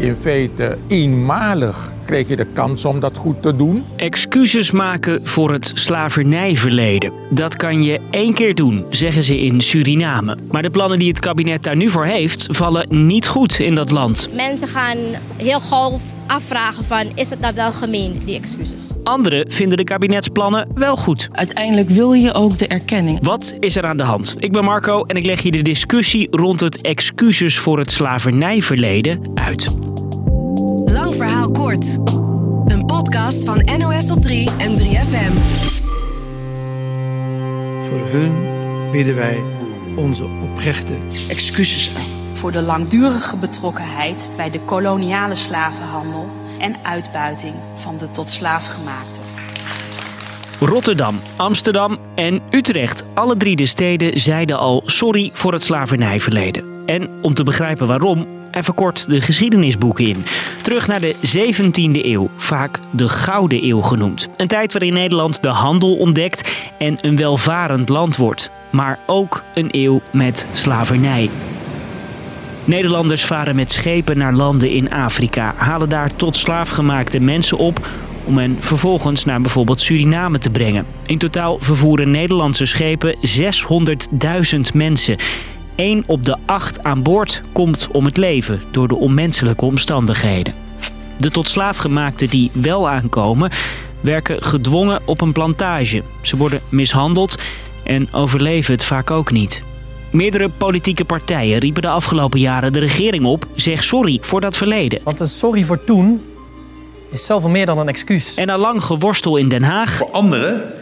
in feite eenmalig krijg je de kans om dat goed te doen. Excuses maken voor het slavernijverleden. Dat kan je één keer doen, zeggen ze in Suriname. Maar de plannen die het kabinet daar nu voor heeft, vallen niet goed in dat land. Mensen gaan heel gauw afvragen van, is het nou wel gemeen, die excuses? Anderen vinden de kabinetsplannen wel goed. Uiteindelijk wil je ook de erkenning. Wat is er aan de hand? Ik ben Marco en ik leg je de discussie rond het excuses voor het slavernijverleden uit. Een podcast van NOS op 3 en 3FM. Voor hun bieden wij onze oprechte excuses aan. Voor de langdurige betrokkenheid bij de koloniale slavenhandel en uitbuiting van de tot slaafgemaakten. Rotterdam, Amsterdam en Utrecht. Alle drie de steden zeiden al sorry voor het slavernijverleden. En om te begrijpen waarom, even kort de geschiedenisboeken in. Terug naar de 17e eeuw, vaak de Gouden Eeuw genoemd. Een tijd waarin Nederland de handel ontdekt en een welvarend land wordt. Maar ook een eeuw met slavernij. Nederlanders varen met schepen naar landen in Afrika, halen daar tot slaafgemaakte mensen op om hen vervolgens naar bijvoorbeeld Suriname te brengen. In totaal vervoeren Nederlandse schepen 600.000 mensen. Eén op de acht aan boord komt om het leven door de onmenselijke omstandigheden. De tot slaafgemaakten die wel aankomen, werken gedwongen op een plantage. Ze worden mishandeld en overleven het vaak ook niet. Meerdere politieke partijen riepen de afgelopen jaren de regering op: zeg sorry voor dat verleden. Want een sorry voor toen is zoveel meer dan een excuus. En na lang geworstel in Den Haag Voor anderen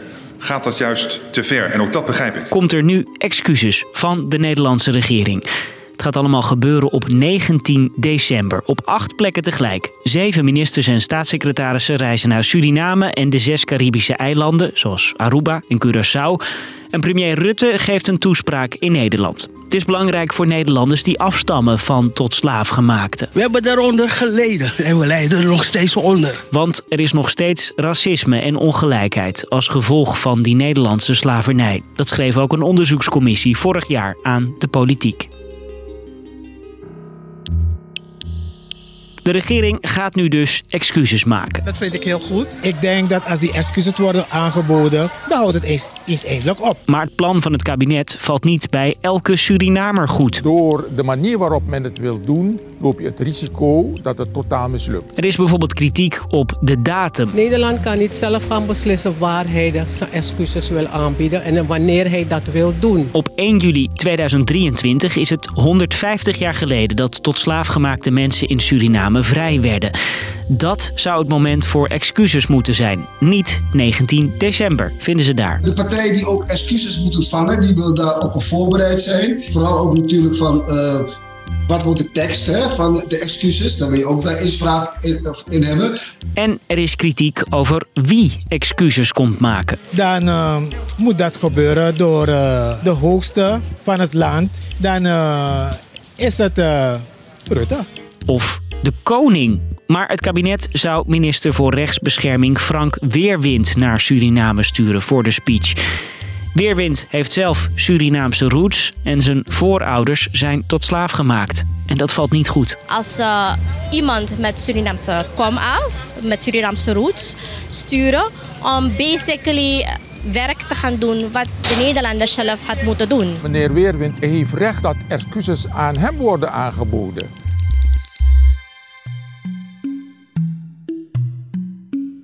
gaat dat juist te ver. En ook dat begrijp ik. komt er nu excuses van de Nederlandse regering. Het gaat allemaal gebeuren op 19 december, op acht plekken tegelijk. Zeven ministers en staatssecretarissen reizen naar Suriname en de zes Caribische eilanden, zoals Aruba en Curaçao. En premier Rutte geeft een toespraak in Nederland. Het is belangrijk voor Nederlanders die afstammen van tot slaafgemaakten. We hebben daaronder geleden en we lijden er nog steeds onder. Want er is nog steeds racisme en ongelijkheid als gevolg van die Nederlandse slavernij. Dat schreef ook een onderzoekscommissie vorig jaar aan de politiek. De regering gaat nu dus excuses maken. Dat vind ik heel goed. Ik denk dat als die excuses worden aangeboden, dan houdt het eens, eens eindelijk op. Maar het plan van het kabinet valt niet bij elke Surinamer goed. Door de manier waarop men het wil doen, loop je het risico dat het totaal mislukt. Er is bijvoorbeeld kritiek op de datum. Nederland kan niet zelf gaan beslissen waar hij zijn excuses wil aanbieden en wanneer hij dat wil doen. Op 1 juli 2023 is het 150 jaar geleden dat tot slaafgemaakte mensen in Suriname vrij werden. Dat zou het moment voor excuses moeten zijn. Niet 19 december, vinden ze daar. De partij die ook excuses moet ontvangen, die wil daar ook op voorbereid zijn. Vooral ook natuurlijk van eh, wat wordt de tekst hè, van de excuses. Daar wil je ook wel inspraak in, of in hebben. En er is kritiek over wie excuses komt maken. Dan eh, moet dat gebeuren door eh, de hoogste van het land. Dan eh, is het eh, Rutte. Of de koning. Maar het kabinet zou minister voor rechtsbescherming Frank Weerwind naar Suriname sturen voor de speech. Weerwind heeft zelf Surinaamse roots en zijn voorouders zijn tot slaaf gemaakt. En dat valt niet goed. Als uh, iemand met Surinaamse kom af, met Surinaamse roots, sturen om basically werk te gaan doen wat de Nederlanders zelf had moeten doen. Meneer Weerwind heeft recht dat excuses aan hem worden aangeboden.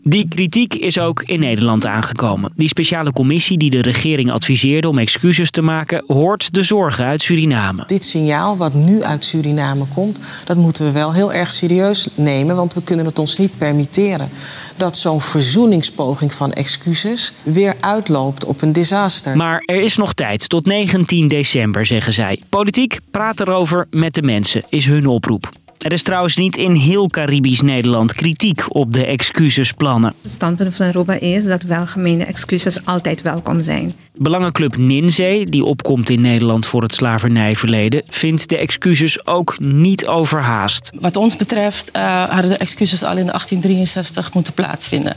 Die kritiek is ook in Nederland aangekomen. Die speciale commissie die de regering adviseerde om excuses te maken, hoort de zorgen uit Suriname. Dit signaal wat nu uit Suriname komt, dat moeten we wel heel erg serieus nemen. Want we kunnen het ons niet permitteren dat zo'n verzoeningspoging van excuses weer uitloopt op een disaster. Maar er is nog tijd, tot 19 december, zeggen zij. Politiek, praat erover met de mensen, is hun oproep. Er is trouwens niet in heel Caribisch Nederland kritiek op de excusesplannen. Het standpunt van Aruba is dat welgemeende excuses altijd welkom zijn. Belangenclub Ninzee, die opkomt in Nederland voor het slavernijverleden, vindt de excuses ook niet overhaast. Wat ons betreft uh, hadden de excuses al in 1863 moeten plaatsvinden.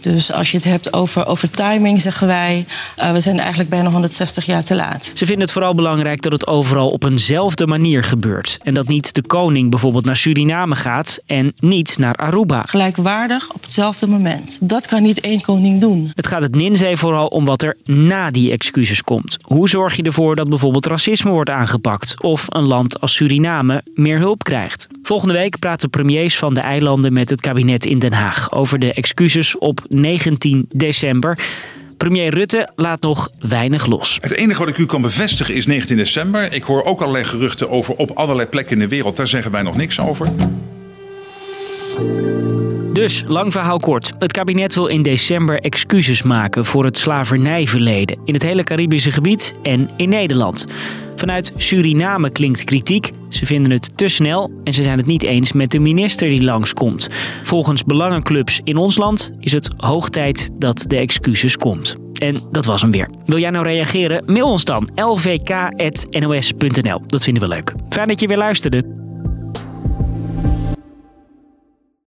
Dus als je het hebt over, over timing, zeggen wij, uh, we zijn eigenlijk bijna 160 jaar te laat. Ze vinden het vooral belangrijk dat het overal op eenzelfde manier gebeurt. En dat niet de koning bijvoorbeeld naar Suriname gaat en niet naar Aruba. Gelijkwaardig op hetzelfde moment. Dat kan niet één koning doen. Het gaat het Ninzee vooral om wat er die excuses komt. Hoe zorg je ervoor dat bijvoorbeeld racisme wordt aangepakt of een land als Suriname meer hulp krijgt? Volgende week praten premiers van de eilanden met het kabinet in Den Haag over de excuses op 19 december. Premier Rutte laat nog weinig los. Het enige wat ik u kan bevestigen is 19 december. Ik hoor ook allerlei geruchten over op allerlei plekken in de wereld. Daar zeggen wij nog niks over. Dus, lang verhaal kort. Het kabinet wil in december excuses maken voor het slavernijverleden in het hele Caribische gebied en in Nederland. Vanuit Suriname klinkt kritiek. Ze vinden het te snel en ze zijn het niet eens met de minister die langskomt. Volgens belangenclubs in ons land is het hoog tijd dat de excuses komt. En dat was hem weer. Wil jij nou reageren? Mail ons dan lvk.nos.nl. Dat vinden we leuk. Fijn dat je weer luisterde.